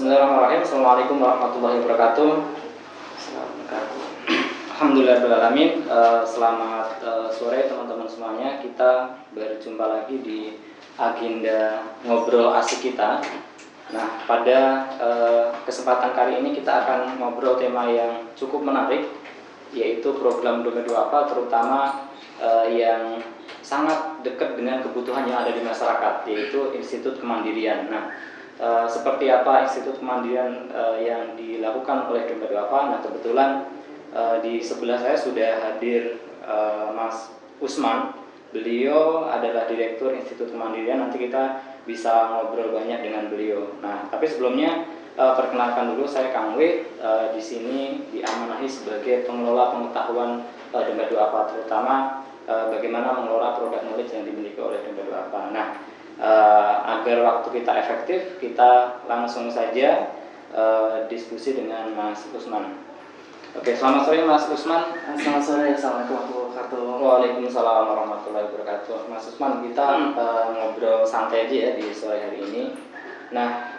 Bismillahirrahmanirrahim. Assalamualaikum warahmatullahi wabarakatuh. Alhamdulillahirrahmanirrahim. Uh, selamat uh, sore teman-teman semuanya. Kita berjumpa lagi di agenda ngobrol asik kita. Nah, pada uh, kesempatan kali ini kita akan ngobrol tema yang cukup menarik, yaitu program 2 apa, terutama yang sangat dekat dengan kebutuhan yang ada di masyarakat, yaitu Institut Kemandirian. Nah, uh, seperti apa Institut Kemandirian uh, yang dilakukan oleh Dompet Wafa. Nah kebetulan uh, di sebelah saya sudah hadir uh, Mas Usman. Beliau adalah Direktur Institut Kemandirian. Nanti kita bisa ngobrol banyak dengan beliau. Nah tapi sebelumnya uh, perkenalkan dulu saya Kang W. Uh, di sini diamanahi sebagai pengelola pengetahuan uh, Dompet Wafa, terutama bagaimana mengelola produk knowledge yang dimiliki oleh Dompet. Nah uh, agar waktu kita efektif kita langsung saja uh, diskusi dengan Mas Usman. Oke, selamat sore Mas Usman. Selamat sore, assalamualaikum warahmatullahi wabarakatuh. Waalaikumsalam warahmatullahi wabarakatuh. Mas Usman, kita hmm. uh, ngobrol santai aja ya di sore hari ini. Nah,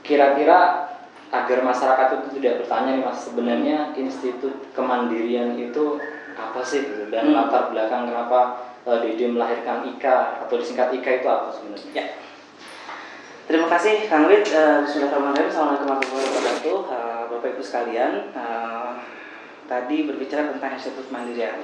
kira-kira agar masyarakat itu tidak bertanya nih Mas, sebenarnya Institut Kemandirian itu apa sih dan hmm. latar belakang kenapa uh, Dede melahirkan Ika atau disingkat Ika itu apa sebenarnya? Ya. Terima kasih Kang Wid. Uh, Bismillahirrahmanirrahim. Assalamualaikum warahmatullahi wabarakatuh. Uh, Bapak Ibu sekalian, uh, tadi berbicara tentang Institut Mandirian.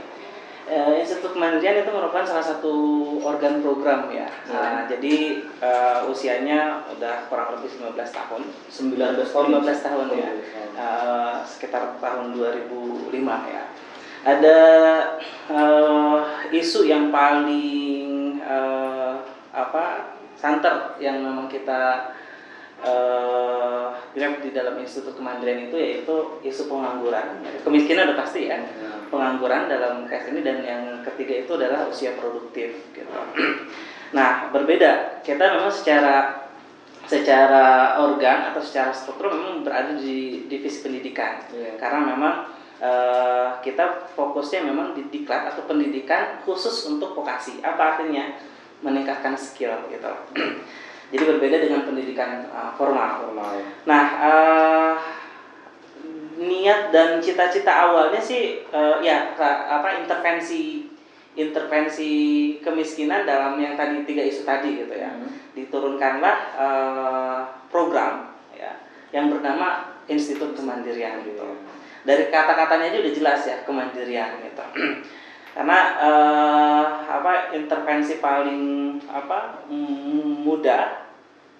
Uh, Institut Kemandirian itu merupakan salah satu organ program ya. Nah, hmm. jadi uh, usianya udah kurang lebih 19 tahun. 19 tahun. 15 tahun ya. Uh, sekitar tahun 2005 ya ada uh, isu yang paling uh, apa santer yang memang kita uh, grab di dalam institut kemandirian itu yaitu isu pengangguran. Kemiskinan udah pasti ya pengangguran dalam case ini dan yang ketiga itu adalah usia produktif gitu. Nah berbeda. Kita memang secara secara organ atau secara struktur memang berada di divisi pendidikan. Yeah. karena memang uh, kita fokusnya memang di diklat atau pendidikan khusus untuk vokasi. Apa artinya? Meningkatkan skill gitu. Jadi berbeda dengan pendidikan uh, formal. formal ya. Nah, uh, niat dan cita-cita awalnya sih uh, ya apa intervensi intervensi kemiskinan dalam yang tadi tiga isu tadi gitu ya. Hmm. Diturunkanlah uh, program ya yang bernama Institut Kemandirian gitu. Hmm dari kata-katanya aja udah jelas ya kemandirian gitu karena uh, apa intervensi paling apa mudah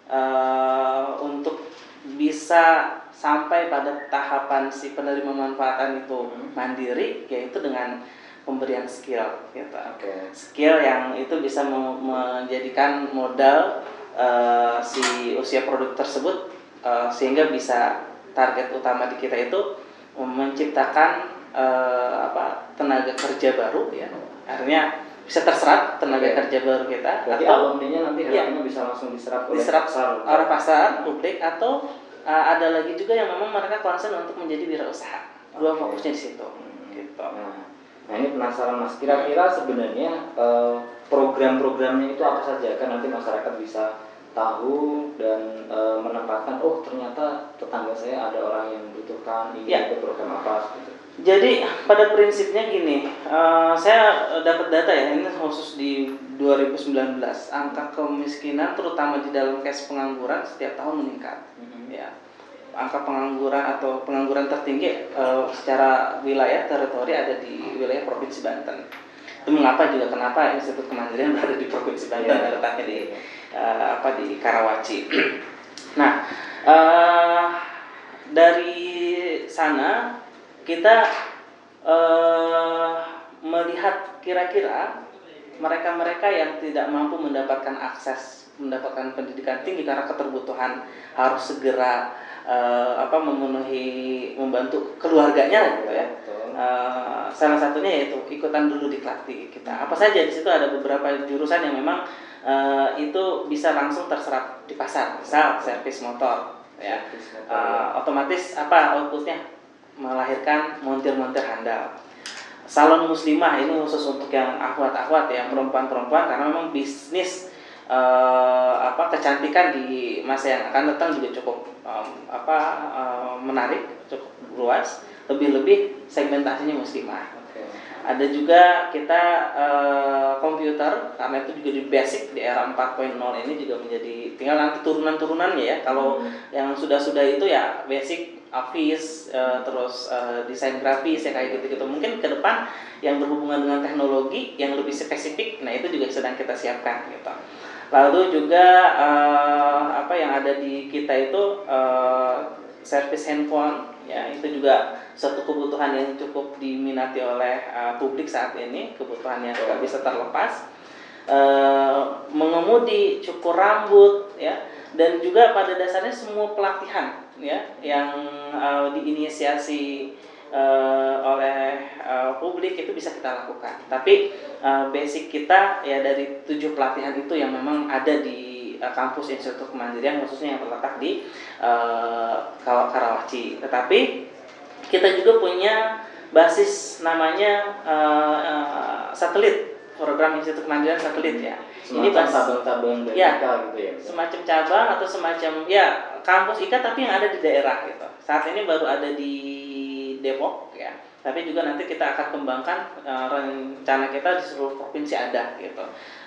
uh, untuk bisa sampai pada tahapan si penerima manfaatan itu hmm. mandiri yaitu dengan pemberian skill gitu okay. skill yang itu bisa menjadikan modal uh, si usia produk tersebut uh, sehingga bisa target utama di kita itu menciptakan uh, apa tenaga kerja baru ya. Artinya bisa terserap tenaga ya. kerja baru kita Berarti atau alumninya nanti ya, bisa langsung diserap oleh diserap pasar, oleh pasar publik atau uh, ada lagi juga yang memang mereka concern untuk menjadi wirausaha. Dua okay. fokusnya di situ. Hmm. gitu. Nah, nah ini penasaran mas. Kira-kira sebenarnya uh, program-programnya itu apa saja? Kan nanti masyarakat bisa tahu dan e, menempatkan oh ternyata tetangga saya ada orang yang membutuhkan ini ya. program apa gitu. Jadi pada prinsipnya gini, uh, saya dapat data ya ini khusus di 2019 angka kemiskinan terutama di dalam case pengangguran setiap tahun meningkat. Mm -hmm. Ya, angka pengangguran atau pengangguran tertinggi uh, secara wilayah teritori ada di wilayah provinsi Banten. Itu mengapa juga kenapa Institut Kemandirian berada di provinsi Banten yeah. letaknya di uh, apa di Karawaci. nah, uh, dari sana kita uh, melihat kira-kira mereka-mereka yang tidak mampu mendapatkan akses mendapatkan pendidikan tinggi karena keterbutuhan harus segera uh, apa memenuhi membantu keluarganya gitu ya. Uh, salah satunya yaitu ikutan dulu di Klakti kita. Apa saja di situ ada beberapa jurusan yang memang uh, itu bisa langsung terserap di pasar. Misal servis motor ya. Uh, otomatis apa outputnya? Melahirkan montir-montir handal. Salon muslimah ini khusus untuk yang akhwat-akhwat ya perempuan-perempuan karena memang bisnis uh, apa kecantikan di masa yang akan datang juga cukup um, apa uh, menarik, cukup luas. Lebih-lebih segmentasinya muslimah. Ada juga kita uh, komputer karena itu juga di basic di era 4.0 ini juga menjadi tinggal nanti turunan-turunannya ya. Kalau yang sudah-sudah itu ya basic office uh, terus uh, desain grafis ya kayak gitu-gitu. Mungkin ke depan yang berhubungan dengan teknologi yang lebih spesifik, nah itu juga sedang kita siapkan gitu. Lalu juga uh, apa yang ada di kita itu uh, service handphone ya itu juga suatu kebutuhan yang cukup diminati oleh uh, publik saat ini kebutuhan yang tidak bisa terlepas. Uh, mengemudi cukur rambut ya. Dan juga pada dasarnya semua pelatihan ya yang uh, diinisiasi uh, oleh uh, publik itu bisa kita lakukan. Tapi uh, basic kita ya dari tujuh pelatihan itu yang memang ada di kampus Institut Kemandirian khususnya yang terletak di uh, Karawaci. Tetapi kita juga punya basis namanya uh, uh, satelit program Institut Kemandirian satelit ya. Semacam Ini cabang-cabang dari ya, gitu ya. Semacam cabang atau semacam ya kampus IKA tapi yang ada di daerah gitu. Saat ini baru ada di Depok ya. Tapi juga nanti kita akan kembangkan uh, rencana kita di seluruh provinsi ada gitu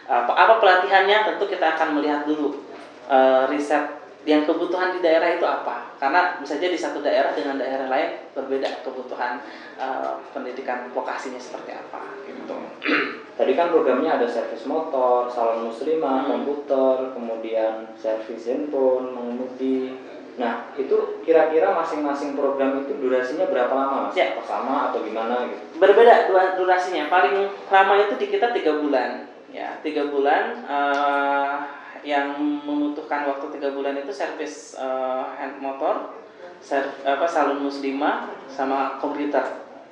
apa, apa pelatihannya? Tentu kita akan melihat dulu uh, riset yang kebutuhan di daerah itu apa. Karena bisa jadi satu daerah dengan daerah lain berbeda kebutuhan uh, pendidikan vokasinya seperti apa gitu. Tadi kan programnya ada servis motor salon muslimah hmm. komputer kemudian servis handphone mengemudi. Nah itu kira-kira masing-masing program itu durasinya berapa lama mas? Ya. sama atau gimana gitu? Berbeda durasinya. Paling lama itu di kita tiga bulan ya tiga bulan uh, yang membutuhkan waktu tiga bulan itu servis uh, hand motor serv, apa salon muslimah sama komputer.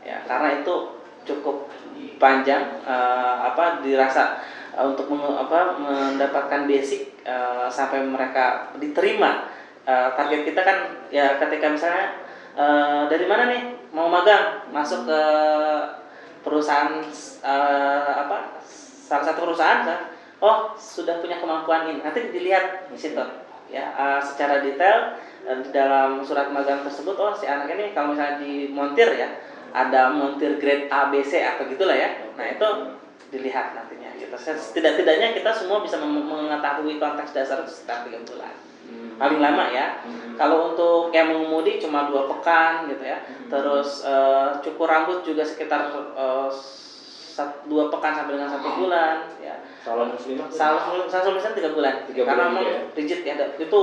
Ya karena itu cukup panjang uh, apa dirasa uh, untuk meng, apa mendapatkan basic uh, sampai mereka diterima uh, target kita kan ya ketika misalnya uh, dari mana nih mau magang masuk ke perusahaan uh, apa salah satu perusahaan kan oh sudah punya kemampuan ini nanti dilihat di situ ya uh, secara detail uh, di dalam surat magang tersebut oh si anak ini kalau misalnya di montir ya ada montir grade A B C atau gitulah ya nah itu dilihat nantinya gitu tidak-tidaknya kita semua bisa mengetahui konteks dasar itu sekitar tiga bulan hmm. paling lama ya hmm. kalau untuk yang mengemudi cuma dua pekan gitu ya hmm. terus uh, cukur rambut juga sekitar uh, satu, dua pekan sampai dengan satu bulan ya. Salon muslimah salon muslimah tiga bulan. Tiga karena memang ya? rigid ya itu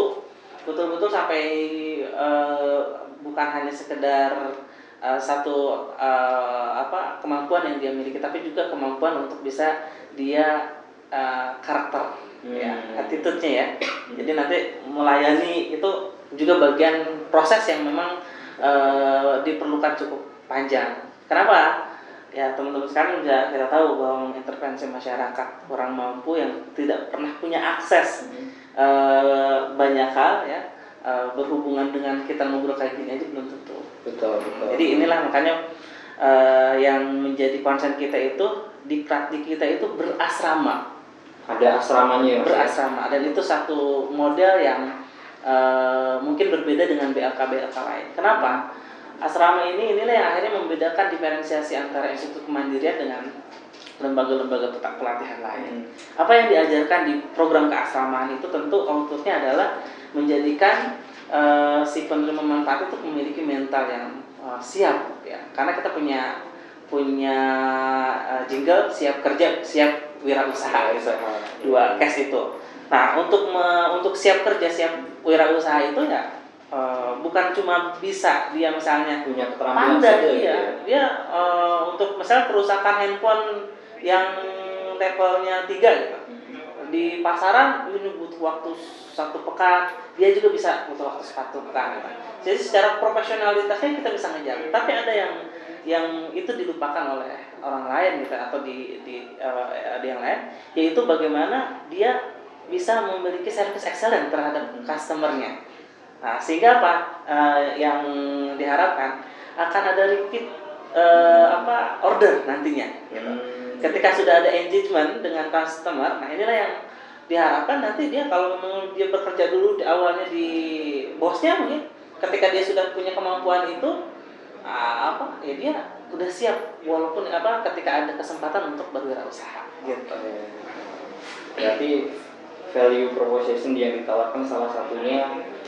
betul-betul sampai uh, bukan hanya sekedar uh, satu uh, apa kemampuan yang dia miliki tapi juga kemampuan untuk bisa dia uh, karakter hmm. ya attitude-nya ya. Hmm. jadi nanti melayani itu juga bagian proses yang memang uh, diperlukan cukup panjang. Kenapa ya teman-teman sekarang juga kita tahu bahwa intervensi masyarakat kurang mampu yang tidak pernah punya akses hmm. e, banyak hal ya e, berhubungan dengan kita ngobrol kayak gini aja belum tentu. Betul betul. Jadi inilah makanya e, yang menjadi konsen kita itu di praktik kita itu berasrama. Ada asramanya ya. Berasrama dan itu satu model yang e, mungkin berbeda dengan BLK BLK lain. Kenapa? Asrama ini inilah yang akhirnya membedakan diferensiasi antara institut kemandirian dengan lembaga-lembaga pelatihan lain. Hmm. Apa yang diajarkan di program keasramaan itu tentu outputnya adalah menjadikan uh, si penerima manfaat itu memiliki mental yang uh, siap ya. Karena kita punya punya uh, jingle siap kerja, siap wirausaha gitu. Dua case itu. Nah, untuk me, untuk siap kerja, siap wirausaha itu ya Uh, bukan cuma bisa dia misalnya punya keterampilan pandai dia, ya. dia uh, untuk misalnya kerusakan handphone yang levelnya tiga gitu di pasaran ini butuh waktu satu pekan dia juga bisa butuh waktu satu pekan gitu. jadi secara profesionalitasnya kita bisa ngejar. Tapi ada yang yang itu dilupakan oleh orang lain gitu atau di di uh, ada yang lain yaitu bagaimana dia bisa memiliki service excellent terhadap customernya Nah, sehingga apa uh, yang diharapkan akan ada repeat uh, apa order nantinya. Gitu. Hmm. Ketika sudah ada engagement dengan customer, nah inilah yang diharapkan nanti dia kalau memang dia bekerja dulu di awalnya di bosnya mungkin ketika dia sudah punya kemampuan itu ah, apa ya dia udah siap walaupun apa ketika ada kesempatan untuk berwirausaha gitu. Berarti value proposition yang ditawarkan salah satunya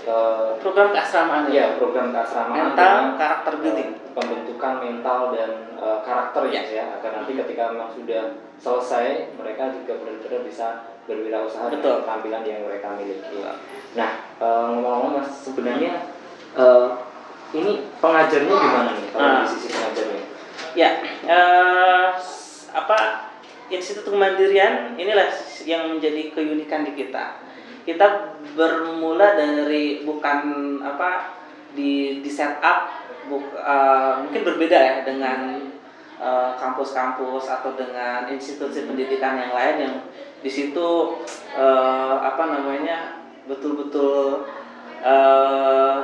eh, Program keasramaan ya program keasramaan mental karakter building. eh, pembentukan mental dan eh, karakter ya, ya agar nanti ketika memang sudah selesai mereka juga benar-benar bisa berwirausaha Betul. dengan keterampilan yang mereka miliki. Nah ngomong-ngomong mas sebenarnya eh, ini pengajarnya gimana nih kalau Ah. di sisi pengajarnya? Ya, s- apa Institut Kemandirian inilah yang menjadi keunikan di kita. Kita bermula dari bukan apa di di setup buk, eh, mungkin berbeda ya dengan eh, kampus-kampus atau dengan institusi pendidikan yang lain yang di situ eh, apa namanya betul-betul eh,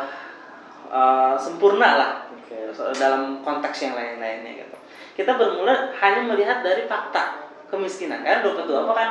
eh, sempurna lah Oke. dalam konteks yang lain-lainnya gitu. Kita bermula hanya melihat dari fakta kemiskinan kan itu apa kan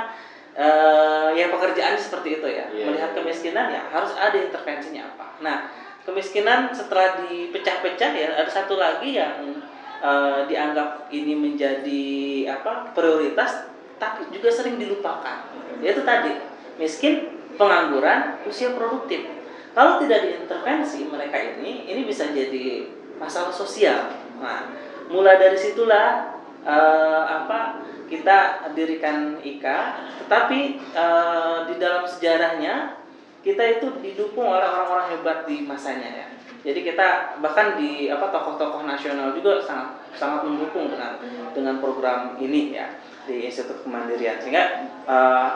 eh ya pekerjaan seperti itu ya. Iya. Melihat kemiskinan ya harus ada intervensinya apa. Nah, kemiskinan setelah dipecah-pecah ya ada satu lagi yang eh, dianggap ini menjadi apa prioritas tapi juga sering dilupakan. Yaitu tadi miskin, pengangguran, usia produktif. Kalau tidak diintervensi mereka ini, ini bisa jadi masalah sosial. Nah, mulai dari situlah eh, apa kita dirikan IKA, tetapi eh, di dalam sejarahnya kita itu didukung oleh orang-orang hebat di masanya ya. Jadi kita bahkan di apa tokoh-tokoh nasional juga sangat sangat mendukung dengan dengan program ini ya di Institut Kemandirian sehingga eh,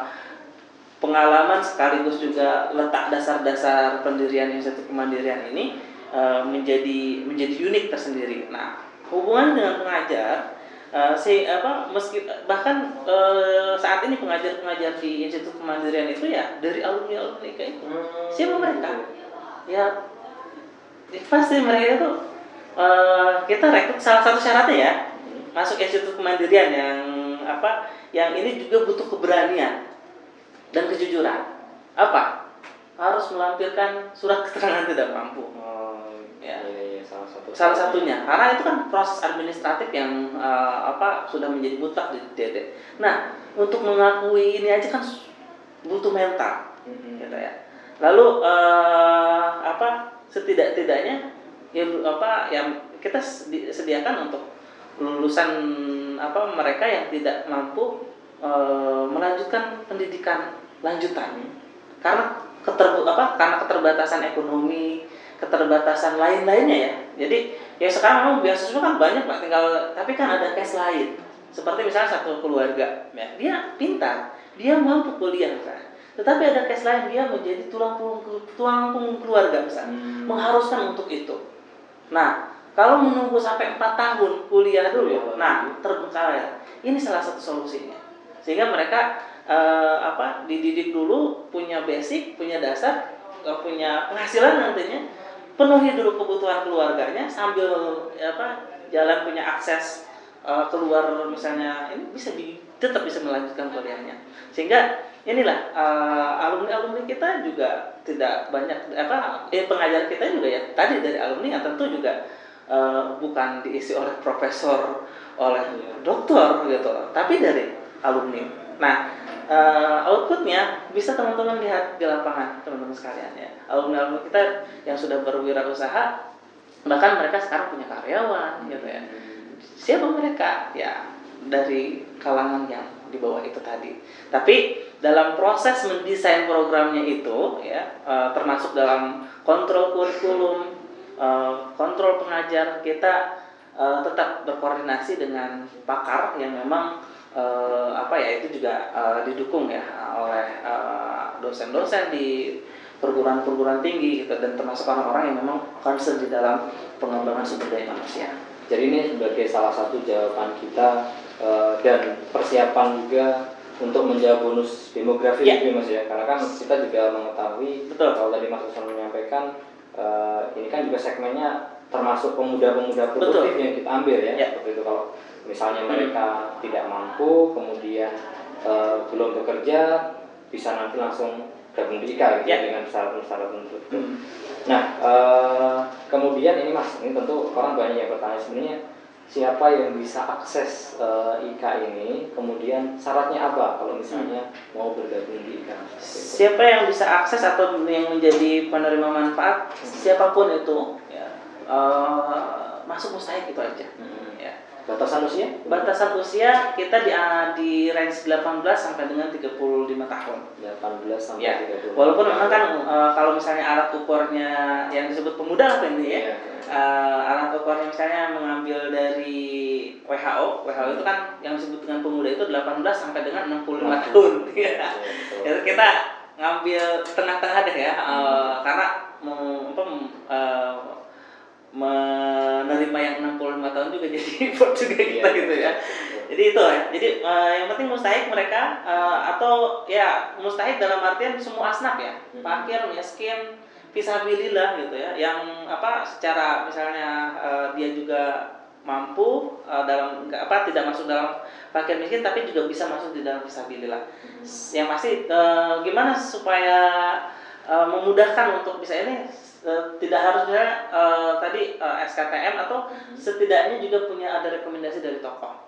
pengalaman sekaligus juga letak dasar-dasar pendirian Institut Kemandirian ini eh, menjadi menjadi unik tersendiri. Nah, hubungan dengan pengajar eh, si apa meski bahkan eh, saat ini pengajar-pengajar di Institut Kemandirian itu ya dari alumni-alumni kayak itu. Siapa mereka? Ya pasti mereka itu eh, kita rekrut salah satu syaratnya ya masuk Institut Kemandirian yang apa yang ini juga butuh keberanian dan kejujuran. Apa? Harus melampirkan surat keterangan tidak mampu. Oh, Ya. Salah satu. Salah satunya, karena itu kan proses administratif yang eh, apa sudah menjadi mutlak di DT. Nah, untuk mengakui ini aja kan butuh mental, Mm-mm. gitu ya. Lalu eh, apa setidak-tidaknya ya apa yang kita sedi- sediakan untuk lulusan apa mereka yang tidak mampu eh, melanjutkan pendidikan lanjutan karena keter apa karena keterbatasan ekonomi keterbatasan lain-lainnya ya. Jadi ya sekarang memang beasiswa kan banyak pak. Tinggal tapi kan ada case lain. Seperti misalnya satu keluarga ya, dia pintar dia mampu kuliah misalnya tetapi ada case lain dia menjadi tulang punggung tulang punggung keluarga misalnya Hmm. mengharuskan untuk itu. Nah kalau menunggu sampai empat tahun kuliah dulu nah terbengkalai. Ini salah satu solusinya. Sehingga mereka eh, apa dididik dulu punya basic punya dasar eh, punya penghasilan nantinya penuhi dulu kebutuhan keluarganya sambil apa jalan punya akses eh, keluar misalnya ini bisa di, tetap bisa melanjutkan kuliahnya. Sehingga inilah alumni alumni kita juga tidak banyak apa eh pengajar kita juga ya tadi dari alumni yang tentu juga eh, bukan diisi oleh profesor oleh dokter gitu. Tapi dari alumni nah eh, outputnya bisa teman-teman lihat di lapangan teman-teman sekalian ya. Alumni alumni kita yang sudah berwirausaha bahkan mereka sekarang punya karyawan gitu ya. Siapa mereka? Ya dari kalangan yang di bawah itu tadi. Tapi dalam proses mendesain programnya itu ya eh, termasuk dalam kontrol kurikulum eh, kontrol pengajar kita eh, tetap berkoordinasi dengan pakar yang memang eh, apa ya itu juga eh, didukung ya oleh eh, dosen-dosen di perguruan-perguruan tinggi gitu dan termasuk orang-orang yang memang concern di dalam pengembangan sumber daya manusia. Jadi ini sebagai salah satu jawaban kita eh, dan persiapan juga untuk menjawab bonus demografi itu ya, mas ya. Karena kan kita juga mengetahui Betul. kalau tadi Mas Usman menyampaikan eh, ini kan juga segmennya termasuk pemuda-pemuda produktif Betul. yang kita ambil ya. Ya. Seperti itu kalau misalnya mereka tidak mampu kemudian eh, belum bekerja bisa nanti langsung gabung di IKA gitu Ya. dengan syarat-syarat tertentu. Hmm. Nah, eh, kemudian ini Mas, ini tentu orang banyak yang bertanya sebenarnya siapa yang bisa akses eh, IKA ini, kemudian syaratnya apa kalau misalnya mau bergabung di IKA? Siapa yang bisa akses atau yang menjadi penerima manfaat, siapa pun itu, ya, masuk mustahik itu aja. Hmm. Ya. Batasan usia? Batasan usia kita di, ah, di range 18 sampai dengan 35 tahun. 18 sampai Ya, 30. Walaupun memang kan eh, kalau misalnya alat ukurnya yang disebut pemuda apa ini ya, Iya. eh, alat ukurnya misalnya mengambil dari WHO, WHO itu kan yang disebut dengan pemuda itu 18 sampai dengan 65 tahun. Ya. Itu kita ngambil tengah-tengah deh ya, eh, karena mau apa eh, menerima yang 65 tahun juga jadi report juga kita Iya. gitu ya. Jadi itu ya. Jadi eh, yang penting mustahik mereka eh, atau ya mustahik dalam artian semua asnaf ya. Hmm. Fakir, miskin, fisabilillah gitu ya. Yang apa secara misalnya eh, dia juga mampu eh, dalam apa tidak masuk dalam fakir miskin tapi juga bisa masuk di dalam fisabilillah. Yang pasti eh, gimana supaya eh, memudahkan untuk bisa ini tidak harusnya eh, tadi eh, SKTM atau setidaknya juga punya ada rekomendasi dari tokoh.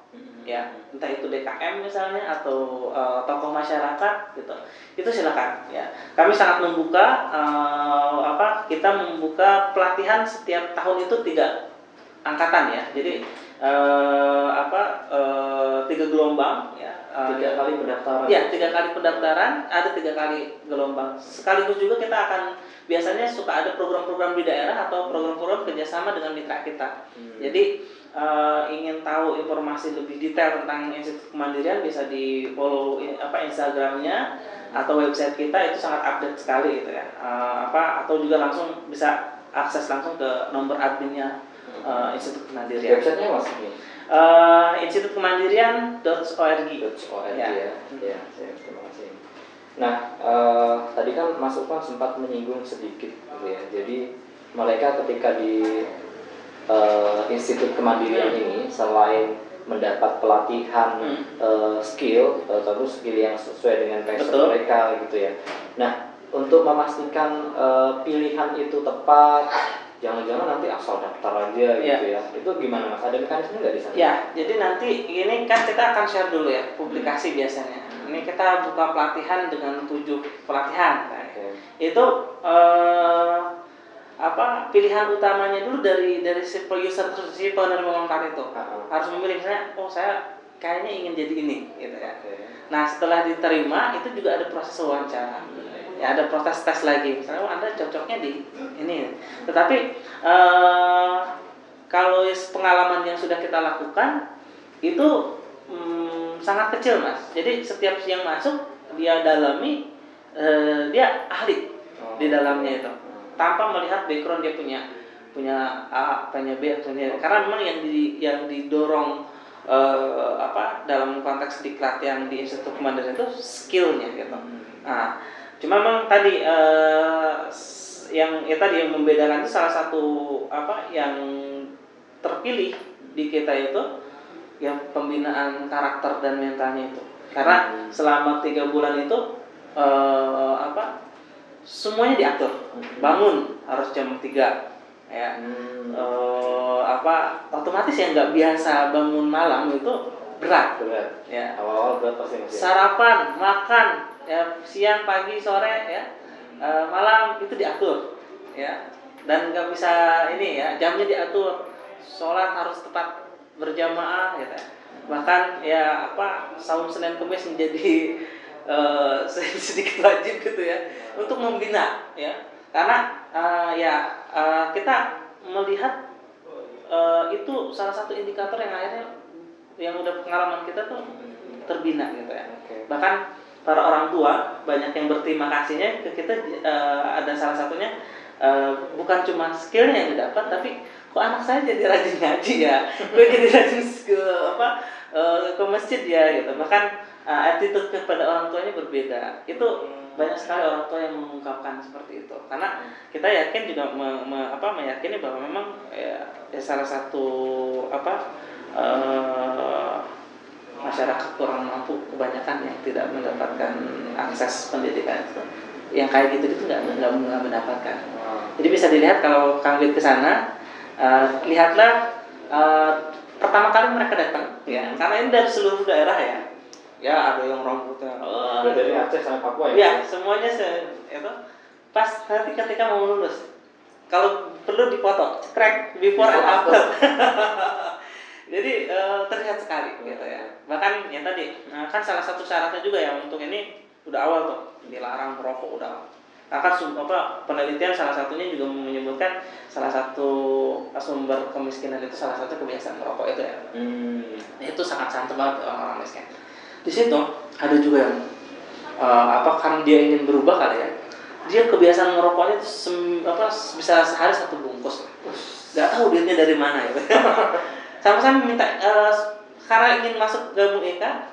Ya entah itu DKM misalnya atau eh, tokoh masyarakat gitu. Itu silakan ya. Kami sangat membuka eh, apa kita membuka pelatihan setiap tahun itu tiga angkatan ya. Jadi eh, apa eh, tiga gelombang ya. Eh, Tiga kali pendaftaran. Ya, tiga kali pendaftaran, ada tiga kali gelombang. Sekaligus juga kita akan biasanya suka ada program-program di daerah atau program-program kerjasama dengan mitra kita. Hmm. Jadi eh, ingin tahu informasi lebih detail tentang Institut Kemandirian bisa di follow apa Instagramnya atau website kita itu sangat update sekali gitu ya. Eh, apa atau juga langsung bisa akses langsung ke nomor adminnya eh, Institut Kemandirian. Websitenya mas ini. Eh, institutkemandirian.org. .org Ya. ya. Ya, terima kasih. Nah, eh, tadi kan Mas Ufan sempat menyinggung sedikit gitu ya. Jadi mereka ketika di eh, Institut Kemandirian Hmm. ini selain mendapat pelatihan Hmm. eh, skill, eh, terus skill yang sesuai dengan passion Betul. mereka gitu ya. Nah, untuk memastikan eh, pilihan itu tepat, jangan-jangan nanti asal daftar aja gitu ya. Itu gimana Mas? Ada mekanisme nggak di sana? Ya, jadi nanti ini kan kita akan share dulu ya publikasi biasanya. Ini kita buka pelatihan dengan tujuh pelatihan. Nah, Oke. Itu eh, apa pilihan utamanya dulu dari dari si user terus si penerima manfaat itu Ah, harus memilih misalnya oh saya kayaknya ingin jadi ini gitu ya. Oke. Nah setelah diterima itu juga ada proses wawancara, ya ada proses tes lagi. Misalnya oh, anda cocoknya di ini, tetapi eh, kalau pengalaman yang sudah kita lakukan itu mm, sangat kecil mas. Jadi setiap yang masuk dia dalami eh, dia ahli Oh. di dalamnya itu tanpa melihat background dia punya punya A, punya B, punya karena memang yang di yang didorong eh, apa dalam konteks diklat yang di Institut Kemandirian itu skillnya gitu. Nah, cuma memang tadi eh, yang ya tadi yang membedakan itu salah satu apa yang terpilih di kita itu yang pembinaan karakter dan mentalnya itu. Karena selama tiga bulan itu eh, apa semuanya diatur. Bangun harus jam 3 ya. Hmm. Eh, apa otomatis yang nggak biasa bangun malam itu berat. Berat. Ya. Awal-awal berat pasti masih sarapan makan ya siang pagi sore ya. Eh, malam itu diatur ya. Dan nggak bisa ini ya jamnya diatur. Sholat harus tepat berjamaah gitu. Ya. bahkan ya apa saum senin kemis menjadi eh, sedikit wajib gitu ya untuk membina ya. Karena eh, ya eh, kita melihat eh, itu salah satu indikator yang akhirnya yang udah pengalaman kita tuh terbina gitu ya. Bahkan para orang tua banyak yang berterima kasihnya ke kita eh, ada salah satunya eh, bukan cuma skillnya yang didapat tapi kok anak saya jadi rajin ngaji ya. Kok jadi rajin ke apa eh, ke masjid ya gitu. Bahkan eh, attitude kepada orang tuanya berbeda. Itu banyak sekali orang tua yang mengungkapkan seperti itu. Karena kita yakin juga me- me- apa meyakini bahwa memang ya, ya salah satu apa eh, masyarakat kurang mampu kebanyakan yang tidak mendapatkan akses pendidikan itu. Yang kayak gitu itu nggak nggak mendapatkan. Jadi bisa dilihat kalau kang ke sana uh, lihatlah uh, pertama kali mereka datang. Ya. Karena ini dari seluruh daerah ya. Ya ada yang rambutnya. Oh, dari Aceh sampai Papua ya? Ya semuanya se itu. Pas nanti ketika mau lulus kalau perlu dipoto cekrek before and after. Jadi uh, terlihat sekali gitu ya. Bahkan yang tadi nah, kan salah satu syaratnya juga ya untuk ini udah awal tuh dilarang merokok udah nah kan apa penelitian salah satunya juga menyebutkan salah satu sumber kemiskinan itu salah satu kebiasaan merokok itu ya. Hmm. itu sangat sangat banget orang-orang miskin. Di situ ada juga yang uh, apa kan dia ingin berubah kali ya dia kebiasaan merokoknya itu sem, apa bisa sehari satu bungkus. Nggak tahu duitnya dari mana ya. Sama-sama minta uh, karena ingin masuk gabung Eka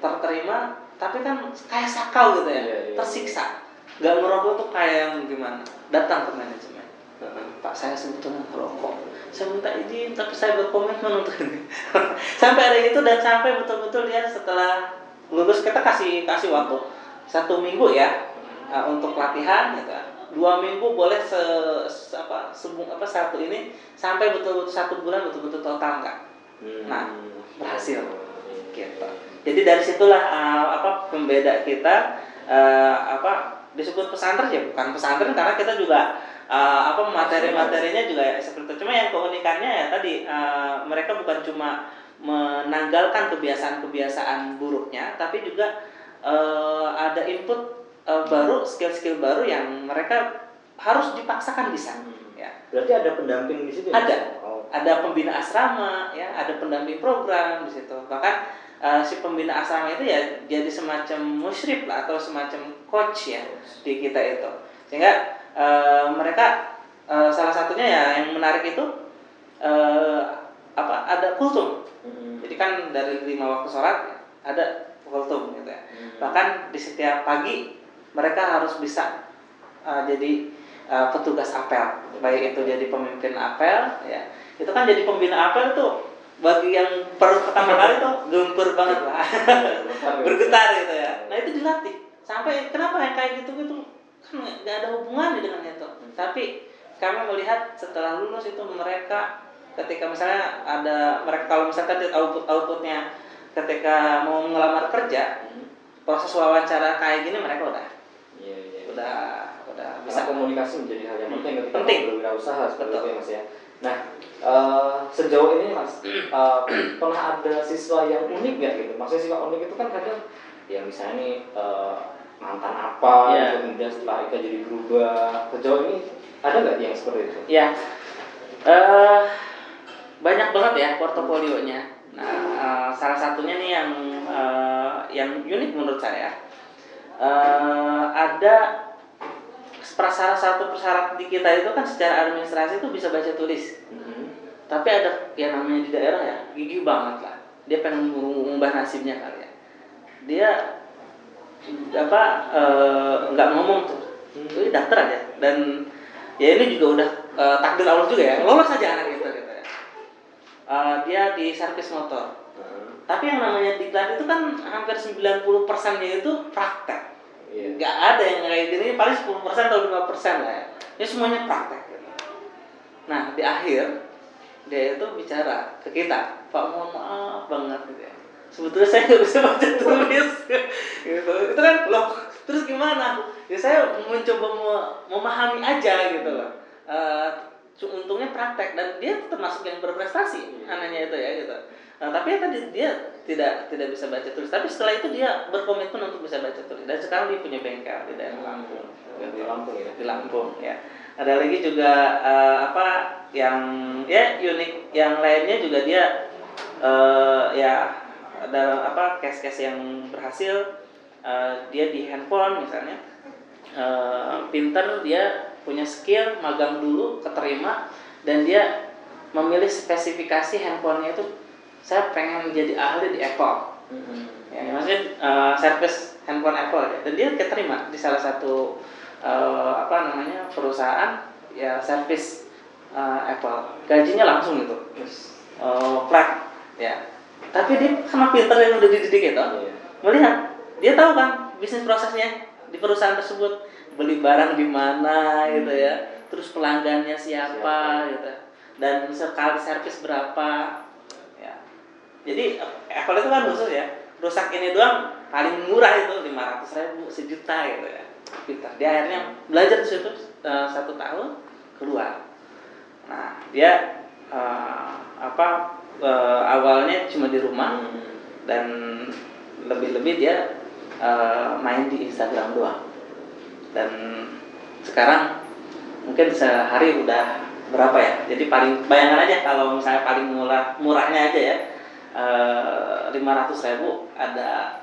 terterima tapi kan kayak sakau gitu ya, yeah, yeah. tersiksa nggak merokok tuh kayak yang gimana? Datang ke manajemen. Pak saya sebetulnya merokok saya minta izin tapi saya berkomitmen untuk ini. Sampai ada itu dan sampai betul-betul dia setelah lulus kita kasih kasih waktu. Satu minggu ya uh, untuk latihan gitu dua minggu boleh se, se apa sebung apa satu ini sampai betul-betul satu bulan betul-betul total enggak hmm. nah berhasil. Gitu. Jadi dari situlah uh, apa pembeda kita uh, apa disebut pesantren ya bukan pesantren karena kita juga uh, apa materi-materinya juga ya, seperti itu. Cuma yang keunikannya ya tadi uh, mereka bukan cuma menanggalkan kebiasaan-kebiasaan buruknya, tapi juga uh, ada input uh, baru, skill-skill baru yang mereka harus dipaksakan bisa. Hmm. Ya. Berarti ada pendamping di situ? Ya? Ada. Oh. Ada pembina asrama, ya, ada pendamping program di situ. Bahkan uh, si pembina asrama itu ya jadi semacam musyrif lah atau semacam coach ya di kita itu. Sehingga uh, mereka uh, salah satunya ya yang menarik itu uh, apa ada kultum. Hmm. jadi kan dari lima waktu sholat ada kultum gitu ya. Hmm. bahkan di setiap pagi mereka harus bisa uh, jadi uh, petugas apel. Baik itu jadi pemimpin apel ya. Itu kan jadi pembina apel tuh bagi yang perlu pertama kali tuh gempur banget lah. Bergetar gitu ya. Nah itu dilatih sampai kenapa yang kayak gitu gitu kan nggak ada hubungannya dengan itu hmm. tapi kami melihat setelah lulus itu mereka ketika misalnya ada mereka kalau misalkan output outputnya ketika mau ngelamar kerja hmm. proses wawancara kayak gini mereka udah iya, iya. udah udah bisa komunikasi menjadi hal yang penting ketika penting berwirausaha seperti itu ya mas ya nah Uh, sejauh ini mas uh, pernah ada siswa yang unik nggak gitu maksudnya siswa unik itu kan kadang ya misalnya nih uh, mantan apa yeah. gitu, kemudian setelah Ika jadi berubah sejauh ini ada nggak yang seperti itu? Ya yeah. uh, banyak banget ya portofolionya. Nah uh, salah satunya nih yang uh, yang unik menurut saya uh, ada prasyarat satu persyarat di kita itu kan secara administrasi itu bisa baca tulis. Mm -hmm tapi ada yang namanya di daerah ya gigi banget lah dia pengen mengubah nasibnya kali ya dia apa eh, nggak e, ngomong tuh hmm. itu daftar aja dan ya ini juga udah e, takdir Allah juga ya lolos aja anak itu gitu ya e, dia di servis motor hmm. tapi yang namanya diklat itu kan hampir 90 persennya itu praktek yeah. nggak ada yang kayak gini paling 10 persen atau 5 persen lah ya ini semuanya praktek gitu. nah di akhir dia itu bicara ke kita pak mohon maaf banget gitu ya sebetulnya saya nggak bisa baca tulis. Gitu itu kan loh terus gimana? Ya saya mencoba memahami aja gitu loh. Uh, untungnya praktek dan dia termasuk yang berprestasi anaknya itu ya gitu. Nah, tapi ya tadi dia tidak tidak bisa baca tulis. Tapi setelah itu dia berkomitmen untuk bisa baca tulis. Dan sekarang dia punya bengkel di daerah Lampung. Di Lampung ya. Di Lampung ya. Ada lagi juga uh, apa yang ya unik. Yang lainnya juga dia uh, ya dalam apa case-case yang berhasil uh, dia di handphone misalnya uh, pinter dia punya skill magang dulu keterima dan dia memilih spesifikasi handphonenya itu saya pengen jadi ahli di Apple. Mm-hmm. ya maksudnya uh, service handphone Apple ya. Dan dia keterima di salah satu uh, apa namanya perusahaan ya servis uh, Apple. Gajinya langsung gitu. Uh, flat ya tapi dia sama pinter yang udah dididik itu Iya. melihat. Dia tahu kan bisnis prosesnya di perusahaan tersebut. Beli barang di mana gitu ya. Terus pelanggannya siapa, Siapa. gitu. Dan sekali servis berapa ya. Jadi Apple itu kan khusus ya rusak ini doang paling murah itu 500 ribu sejuta gitu ya. Kita dia akhirnya belajar di situ eh, satu tahun keluar. Nah dia eh, apa eh, awalnya cuma di rumah Hmm. dan lebih-lebih dia eh, main di Instagram doang. Dan sekarang mungkin sehari udah berapa ya? Jadi paling bayangan aja kalau misalnya paling murah murahnya aja ya lima ratus ribu ada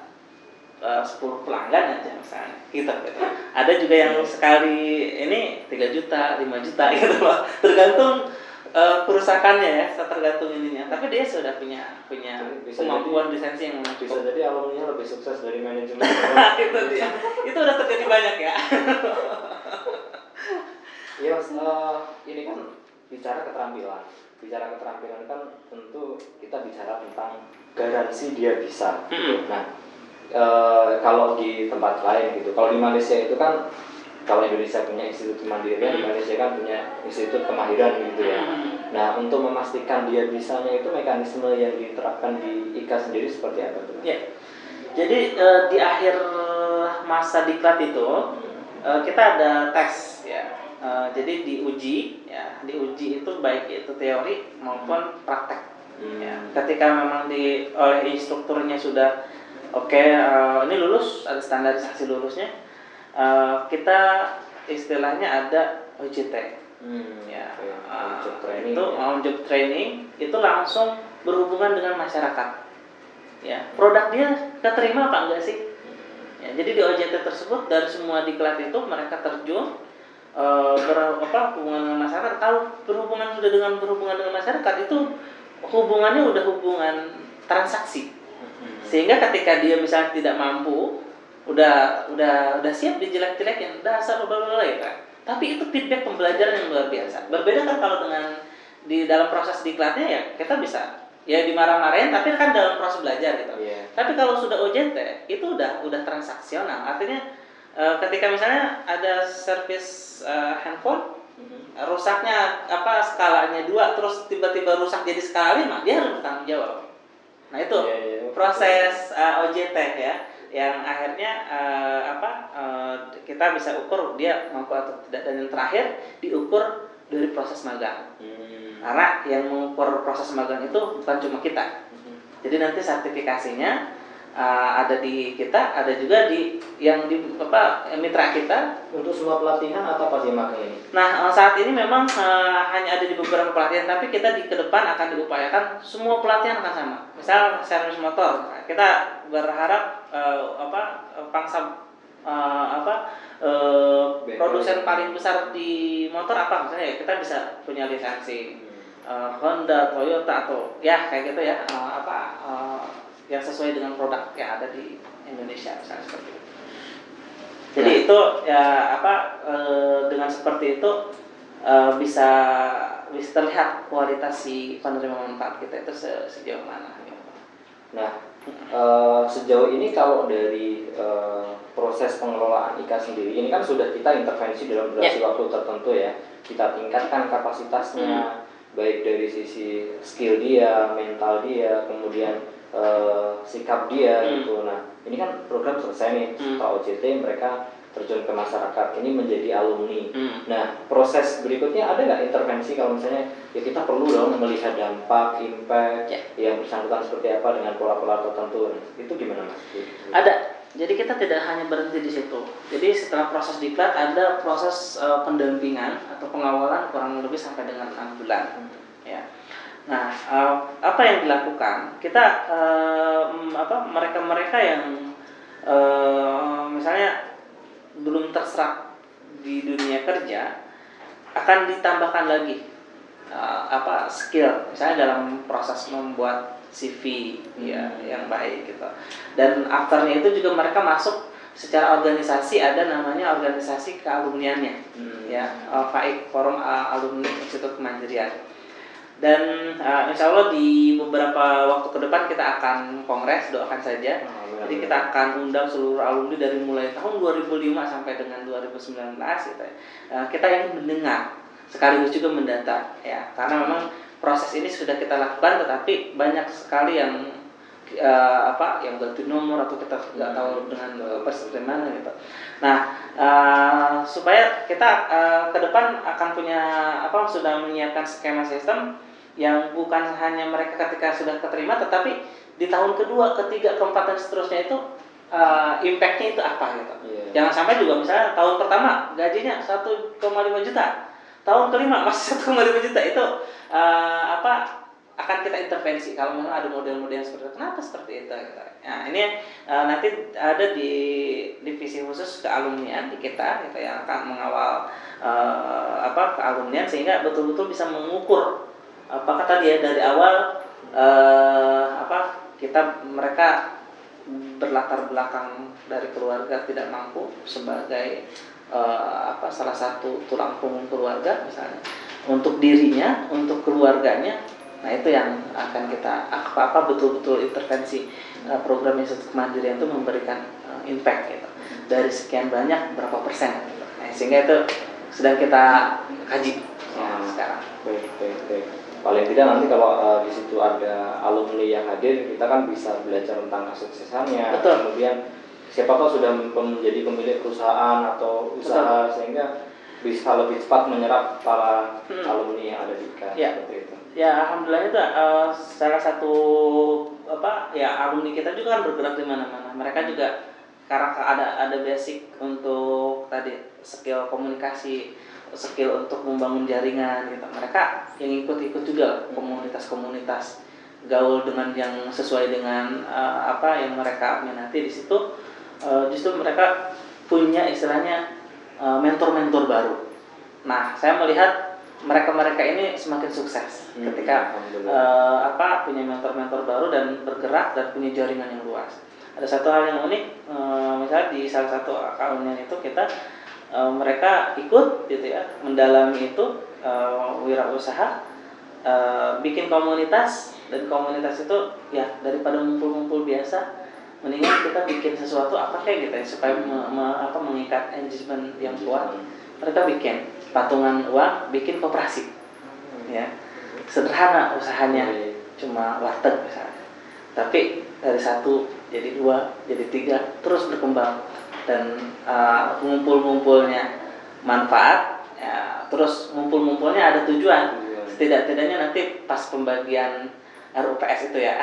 eh, 10 pelanggan aja misalnya gitu, gitu ada juga yang sekali ini 3 juta 5 juta gitu loh. Tergantung eh, kerusakannya ya tergantung ininya tapi dia sudah punya punya Bisa kemampuan lisensi yang Bisa cukup jadi alumninya lebih sukses dari manajemen. itu dia itu udah terjadi banyak ya Iya mas, eh, ini kan bicara keterampilan. Bicara keterampilan kan tentu kita bicara tentang garansi dia bisa. gitu. Mm-mm. Nah, eh, kalau di tempat lain gitu, kalau di Malaysia itu kan kalau Indonesia punya institut kemandirian, di Malaysia kan punya institut kemahiran gitu ya. Nah, untuk memastikan dia bisanya itu mekanisme yang diterapkan di IKA sendiri seperti apa tuh? Ya. Jadi eh, di akhir masa diklat itu eh, kita ada tes ya. Eh, jadi diuji ya, diuji itu baik itu teori maupun praktek. Hmm. Ya. Ketika memang di oleh instrukturnya sudah oke eh, ini lulus ada standarisasi lulusnya, eh, kita istilahnya ada UJT Hmm, ya. oke. uh, Job training itu ya. job training itu langsung berhubungan dengan masyarakat. Ya produk dia keterima apa enggak sih? Ya, jadi di OJT tersebut dari semua diklat itu mereka terjun uh, ber, apa, hubungan dengan masyarakat. Kalau berhubungan sudah dengan berhubungan dengan masyarakat itu hubungannya udah hubungan transaksi. Hmm. sehingga ketika dia misalnya tidak mampu udah udah udah siap dijelek-jelekin dasar bla bla bla ya kan tapi itu feedback pembelajaran yang luar biasa berbeda kan kalau dengan di dalam proses diklatnya ya kita bisa ya dimarah-marahin tapi kan dalam proses belajar gitu Iya. tapi kalau sudah OJT itu udah udah transaksional artinya eh, ketika misalnya ada servis eh, handphone Hmm. rusaknya apa skalanya dua terus tiba-tiba rusak jadi skala lima dia harus bertanggung jawab nah itu Iya, iya. proses uh, OJT ya yang akhirnya uh, apa uh, kita bisa ukur dia mampu atau tidak dan yang terakhir diukur dari proses magang Hmm. karena yang mengukur proses magang itu bukan cuma kita Hmm. jadi nanti sertifikasinya uh, ada di kita ada juga di yang di apa mitra kita Untuk semua pelatihan atau apa sih magang ini? Nah, saat ini memang eh, hanya ada di beberapa pelatihan, tapi kita di ke depan akan diupayakan semua pelatihan akan sama. Misal servis motor, kita berharap eh, apa eh, pangsa eh, apa BPO. produsen paling besar di motor apa misalnya ya kita bisa punya lisensi eh, Honda, Toyota atau ya kayak gitu ya eh, apa eh, yang sesuai dengan produk yang ada di Indonesia misalnya seperti itu. Jadi itu ya apa eh, dengan seperti itu eh, bisa bisa terlihat kualitas si penerima manfaat kita itu se- sejauh mana. gitu. Nah, eh, sejauh ini kalau dari eh, proses pengelolaan IKA sendiri, ini kan sudah kita intervensi dalam durasi waktu tertentu ya. Kita tingkatkan kapasitasnya, baik dari sisi skill dia, mental dia, kemudian eh, sikap dia Hmm. gitu. Nah, ini kan program selesai nih, Hmm. setelah OJT mereka terjun ke masyarakat, ini menjadi alumni. Hmm. Nah, proses berikutnya ada nggak intervensi kalau misalnya ya kita perlu dong melihat dampak, impact Ya. yang bersangkutan seperti apa dengan pola-pola tertentu. Itu gimana mas? Ada. Jadi kita tidak hanya berhenti di situ. Jadi setelah proses diklat ada proses eh, pendampingan atau pengawalan kurang lebih sampai dengan enam bulan. Ya. Nah, eh, apa yang dilakukan? Kita m- apa mereka-mereka yang eh, misalnya belum terserap di dunia kerja akan ditambahkan lagi eh, apa skill misalnya dalam proses membuat CV ya Hmm. yang baik gitu. Dan afternya itu juga mereka masuk secara organisasi ada namanya organisasi kealumniannya Hmm. ya eh, FAIK Forum eh, Alumni Institut Kemandirian. Dan uh, insya Allah di beberapa waktu ke depan kita akan kongres doakan saja jadi kita akan undang seluruh alumni dari mulai tahun 2005 sampai dengan 2019 gitu ya. Uh, kita yang mendengar sekaligus juga mendata ya karena memang proses ini sudah kita lakukan tetapi banyak sekali yang uh, apa yang ganti nomor atau kita nggak tahu dengan apa seperti mana gitu. Nah uh, supaya kita uh, ke depan akan punya apa sudah menyiapkan skema sistem yang bukan hanya mereka ketika sudah keterima tetapi di tahun kedua, ketiga, keempat dan seterusnya itu uh, impactnya itu apa gitu. Yeah. Jangan sampai juga misalnya tahun pertama gajinya 1,5 juta, tahun kelima masih 1,5 juta itu uh, apa akan kita intervensi kalau memang ada model-model yang seperti itu. Kenapa seperti itu? Gitu. Nah ini uh, nanti ada di divisi khusus kealumnian di kita gitu yang akan mengawal uh, apa kealumnian sehingga betul-betul bisa mengukur apakah tadi ya dari awal uh, apa kita mereka berlatar belakang dari keluarga tidak mampu sebagai uh, apa salah satu tulang punggung keluarga misalnya untuk dirinya untuk keluarganya nah itu yang akan kita apa apa betul-betul intervensi uh, program institut kemandirian itu memberikan uh, impact gitu. Dari sekian banyak berapa persen gitu. nah, sehingga itu sedang kita kaji ya, sekarang. baik baik baik paling tidak nanti kalau uh, di situ ada alumni yang hadir kita kan bisa belajar tentang kesuksesannya Betul. kemudian siapa tahu sudah menjadi pemilik perusahaan atau usaha Betul. sehingga bisa lebih cepat menyerap para hmm. alumni yang ada di IKA ya. seperti itu. Ya, alhamdulillah itu uh, salah satu apa ya alumni kita juga kan bergerak di mana-mana. Mereka juga karena ada ada basic untuk tadi skill komunikasi skill untuk membangun jaringan gitu. Mereka yang ikut-ikut juga komunitas-komunitas gaul dengan yang sesuai dengan uh, apa yang mereka minati. Di situ uh, justru mereka punya istilahnya uh, mentor-mentor baru. Nah saya melihat mereka-mereka ini semakin sukses hmm, ketika uh, apa punya mentor-mentor baru dan bergerak dan punya jaringan yang luas. Ada satu hal yang unik uh, misalnya di salah satu akunnya itu kita e, mereka ikut gitu ya mendalami itu e, wirausaha e, bikin komunitas dan komunitas itu ya daripada ngumpul-ngumpul biasa mendingan kita bikin sesuatu apa kayak gitu ya supaya me, me, apa mengikat engagement yang kuat. Mereka bikin patungan uang bikin koperasi ya. Sederhana usahanya cuma warteg misalnya. Tapi dari satu jadi dua jadi tiga terus berkembang dan uh, ngumpul-ngumpulnya manfaat ya, terus ngumpul-ngumpulnya ada tujuan. Setidak-tidaknya nanti pas pembagian RUPS itu ya,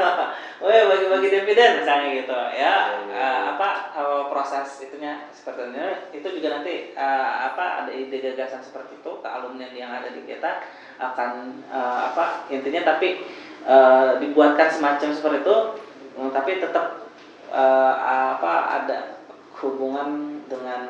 oh ya bagi-bagi dividen misalnya gitu ya, uh, apa uh, proses itunya seperti ini. Itu juga nanti uh, apa ada ide gagasan seperti itu ke alumni yang ada di kita akan uh, apa intinya tapi uh, dibuatkan semacam seperti itu, tapi tetap uh, apa ada hubungan dengan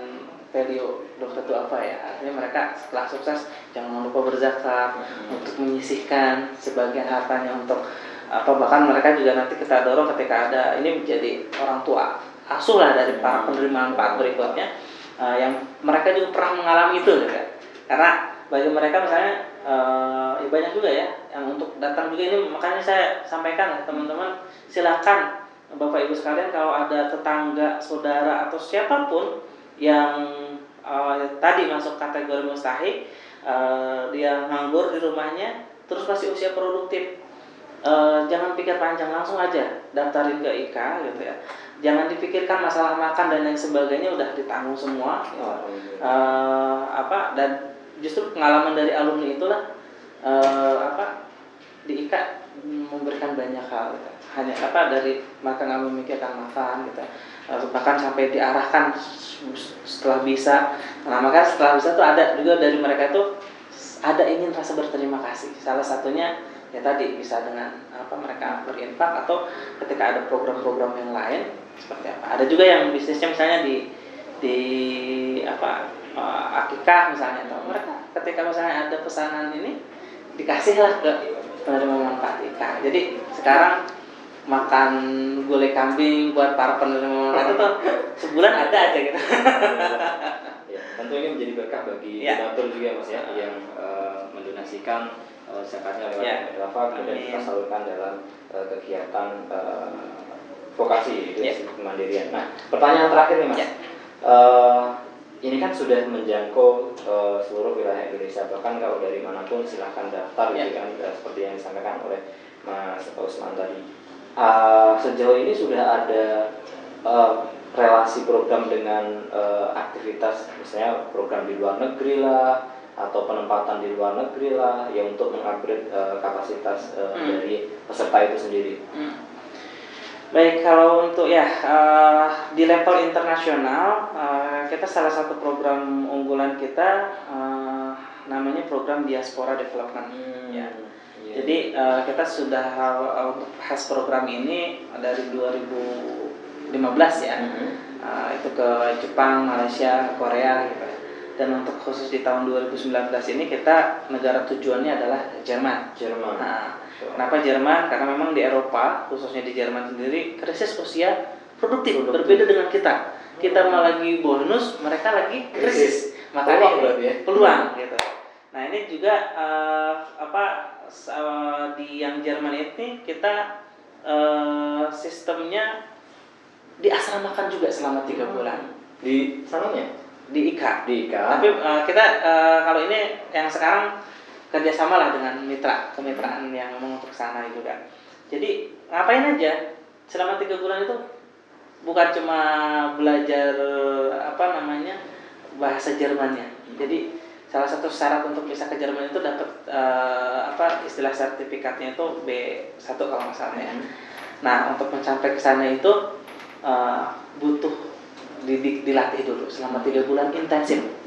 value belum tentu apa ya artinya mereka setelah sukses jangan lupa berzakat hmm. untuk menyisihkan sebagian hartanya untuk apa bahkan mereka juga nanti kita dorong ketika ada ini menjadi orang tua asuh lah dari para penerima manfaat berikutnya uh, yang mereka juga pernah mengalami itu gitu. karena bagi mereka misalnya uh, ya banyak juga ya yang untuk datang juga ini makanya saya sampaikan teman-teman silakan Bapak Ibu sekalian kalau ada tetangga, saudara atau siapa pun yang uh, tadi masuk kategori mustahik, uh, dia nganggur di rumahnya, terus masih usia produktif, uh, jangan pikir panjang langsung aja daftarin ke IK gitu ya. Jangan dipikirkan masalah makan dan lain sebagainya udah ditanggung semua. Gitu. Uh, apa dan justru pengalaman dari alumni itulah uh, apa di IK memberikan banyak hal. Gitu. Hanya apa dari makan nggak memikirkan makan gitu. Bahkan sampai diarahkan setelah bisa. Nah maka setelah bisa tuh ada juga dari mereka itu ada ingin rasa berterima kasih. Salah satunya ya tadi bisa dengan apa mereka berinfak atau ketika ada program-program yang lain seperti apa. Ada juga yang bisnisnya misalnya di di apa uh, akikah misalnya atau mereka ketika misalnya ada pesanan ini dikasihlah ke penerima manfaat jadi sekarang makan gulai kambing buat para penerima itu tuh sebulan ada aja gitu. ya, tentu ini menjadi berkah bagi ya. donatur juga mas ya, yang uh, mendonasikan uh, zakatnya lewat Ya. Lava kemudian kita salurkan dalam uh, kegiatan uh, vokasi itu ya. kemandirian. Nah, pertanyaan terakhir nih Mas. Ya. Uh, ini kan sudah menjangkau uh, seluruh wilayah Indonesia bahkan kalau dari mana pun silahkan daftar Ya. gitu kan uh, seperti yang disampaikan oleh Mas Usman tadi. Uh, sejauh ini sudah ada uh, relasi program dengan uh, aktivitas misalnya program di luar negeri lah atau penempatan di luar negeri lah yang untuk mengupgrade uh, kapasitas uh, Hmm. dari peserta itu sendiri. Hmm. Baik, kalau untuk ya eh, di level internasional eh, kita salah satu program unggulan kita eh, namanya program Diaspora Development. Ya. Iya. Jadi eh, kita sudah eh, untuk khas program ini dari 2015 ya. Mhm. Eh, itu ke Jepang, Malaysia, Korea gitu. Dan untuk khusus di tahun 2019 ini kita negara tujuannya adalah Jerman. Jerman. Nah, Kenapa Jerman? Karena memang di Eropa, khususnya di Jerman sendiri, krisis usia produktif, Produktif. berbeda dengan kita. Kita malah lagi bonus, mereka lagi krisis. Makanya Peluang ya? peluang gitu. Nah ini juga eh, apa eh, di yang Jerman ini kita eh, sistemnya diasramakan juga selama tiga bulan di sananya di IKA. di IKA. Tapi eh, kita eh, kalau ini yang sekarang kerjasama lah dengan mitra kemitraan yang memang untuk sana juga. Jadi ngapain aja selama tiga bulan itu bukan cuma belajar apa namanya bahasa Jermannya. Jadi salah satu syarat untuk bisa ke Jerman itu dapat eh, apa istilah sertifikatnya itu B1 kalau nggak salah ya. Nah untuk mencapai ke sana itu eh, butuh didik dilatih dulu selama tiga bulan intensif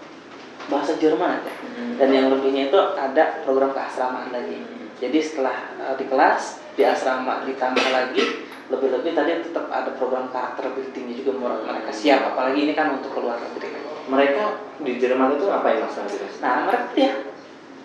bahasa Jerman aja. Dan yang lebihnya itu ada program keasramaan lagi. Jadi setelah uh, di kelas di asrama ditambah lagi lebih-lebih tadi tetap ada program karakter buildingnya juga menurut mereka. Siap apalagi ini kan untuk keluar negeri. Mereka di Jerman itu ngapain mas nanti mas? nah mereka kuliah.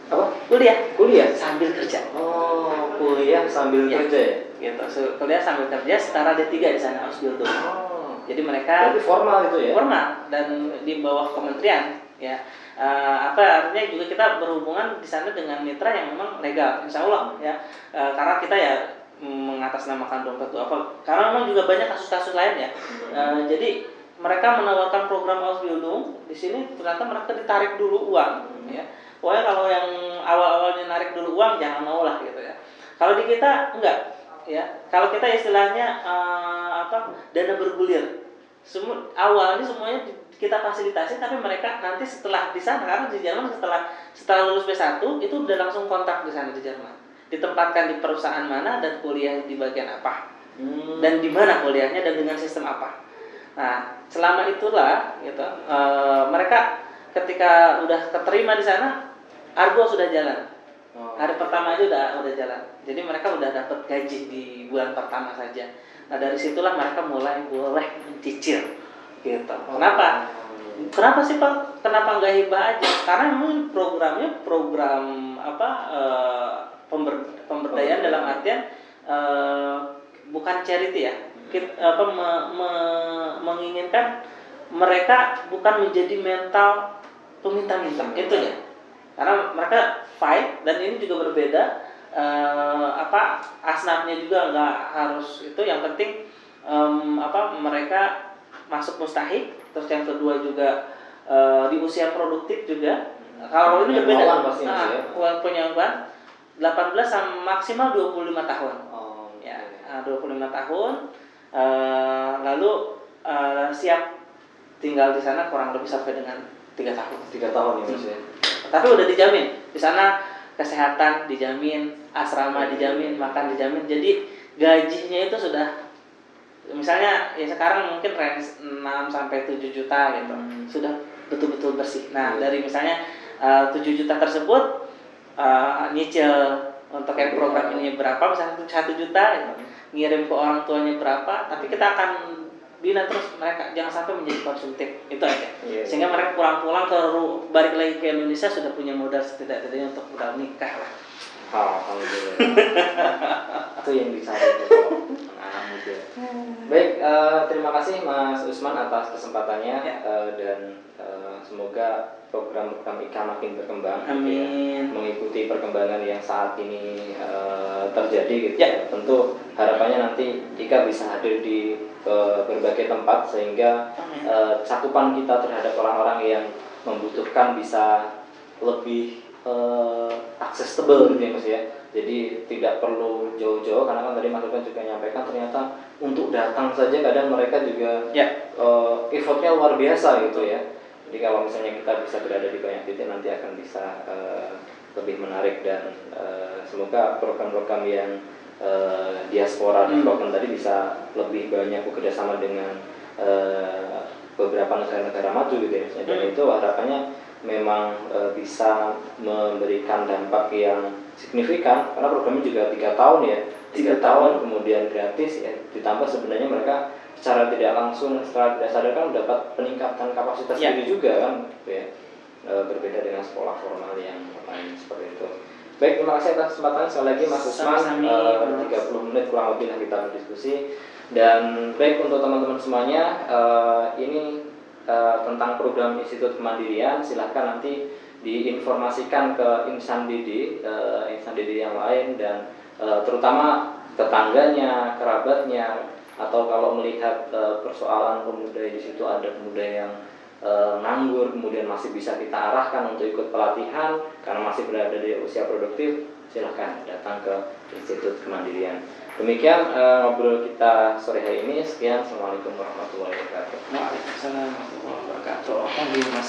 Apa? Kuliah. Kuliah? Sambil kerja. Oh kuliah sambil Ya. kerja ya? Gitu. So, kuliah sambil kerja setara D3 di sana Ausbildung. Oh. Jadi mereka berarti formal itu ya? Formal. Dan di bawah kementerian ya Eh, apa artinya juga kita berhubungan di sana dengan mitra yang memang legal insya Allah ya. Eh, karena kita ya mengatasnamakan dompet itu apa karena memang juga banyak kasus-kasus lain ya. Eh, jadi mereka menawarkan program Ausbildung di sini ternyata mereka ditarik dulu uang ya. Pokoknya kalau yang awal-awalnya narik dulu uang jangan mau lah gitu ya. Kalau di kita enggak ya. Kalau kita istilahnya eh, apa dana bergulir semua awalnya semuanya kita fasilitasi tapi mereka nanti setelah di sana karena di Jerman setelah setelah lulus B1 itu udah langsung kontak di sana di Jerman. Ditempatkan di perusahaan mana dan kuliah di bagian apa. Hmm. dan di mana kuliahnya dan dengan sistem apa. Nah selama itulah gitu eh, mereka ketika udah keterima di sana argo sudah jalan. Oh. hari pertama aja udah udah jalan. Jadi mereka udah dapat gaji di bulan pertama saja nah dari situlah mereka mulai boleh mencicil gitu. Kenapa? Kenapa sih pak? Kenapa nggak hibah aja? Karena memang programnya program apa eh, pember- pemberdayaan dalam artian eh, bukan charity ya. Kita, apa me- me- menginginkan mereka bukan menjadi mental peminta-minta itu ya. Karena mereka fight dan ini juga berbeda eh, apa asnafnya juga nggak harus itu. Yang penting em, apa mereka masuk mustahik. Terus yang kedua juga eh, di usia produktif juga. Kalau ini pasti, Mas, Nah, ya. punya- kemauan 18 sama maksimal 25 tahun. Oh, ya oke. eh, 25 tahun. Eh, lalu eh, siap tinggal di sana kurang lebih sampai dengan tiga tahun. Tiga tahun ya ya tapi udah dijamin. Di sana kesehatan dijamin asrama dijamin makan dijamin jadi gajinya itu sudah misalnya ya sekarang mungkin range 6 sampai 7 juta gitu Hmm. sudah betul-betul bersih nah Iya. dari misalnya eh, 7 juta tersebut eh, nyicil untuk yang program ini berapa misalnya satu juta gitu. ngirim ke orang tuanya berapa tapi kita akan bina terus mereka jangan sampai menjadi konsumtif itu aja Iya. sehingga mereka pulang-pulang ke balik lagi ke Indonesia sudah punya modal setidak-tidaknya untuk modal nikah lah Alhamdulillah. itu yang dicari kalau anak muda. Baik, eh, terima kasih Mas Usman atas kesempatannya Ya. eh, dan eh, semoga program-program IKA makin berkembang ya. Amin. mengikuti perkembangan yang saat ini eh, terjadi gitu Ya. tentu harapannya nanti IKA bisa hadir di eh, berbagai tempat sehingga Amin. eh, cakupan kita terhadap orang-orang yang membutuhkan bisa lebih eh, accessible gitu ya mas ya jadi tidak perlu jauh-jauh karena kan tadi Mas juga menyampaikan ternyata untuk datang saja kadang mereka juga Ya. eh, effortnya luar biasa gitu ya jadi kalau misalnya kita bisa berada di banyak titik nanti akan bisa eh, lebih menarik dan eh, semoga program-program yang eh, diaspora Hmm. development tadi bisa lebih banyak bekerja sama dengan eh, beberapa negara-negara maju gitu ya dan Hmm. itu harapannya memang eh, bisa memberikan dampak yang signifikan karena programnya juga tiga tahun ya Tiga tahun kemudian gratis ya ditambah sebenarnya mereka secara tidak langsung secara tidak sadar kan dapat peningkatan kapasitas Ya. diri juga kan gitu ya. E, berbeda dengan sekolah formal yang lain seperti itu. Baik terima kasih atas kesempatan sekali lagi Mas Usman. E, Mas. 30 menit kurang lebih lah kita berdiskusi. Dan baik untuk teman-teman semuanya eh, ini eh, tentang program Institut Kemandirian. Silahkan nanti diinformasikan ke insan didik eh, insan didik yang lain dan eh, terutama tetangganya kerabatnya atau kalau melihat eh, persoalan pemuda di situ ada pemuda yang eh, nganggur kemudian masih bisa kita arahkan untuk ikut pelatihan karena masih berada di usia produktif silahkan datang ke Institut Kemandirian demikian eh, ngobrol kita sore hari ini sekian assalamualaikum warahmatullahi wabarakatuh Waalaikumsalam warahmatullahi wabarakatuh. Mas.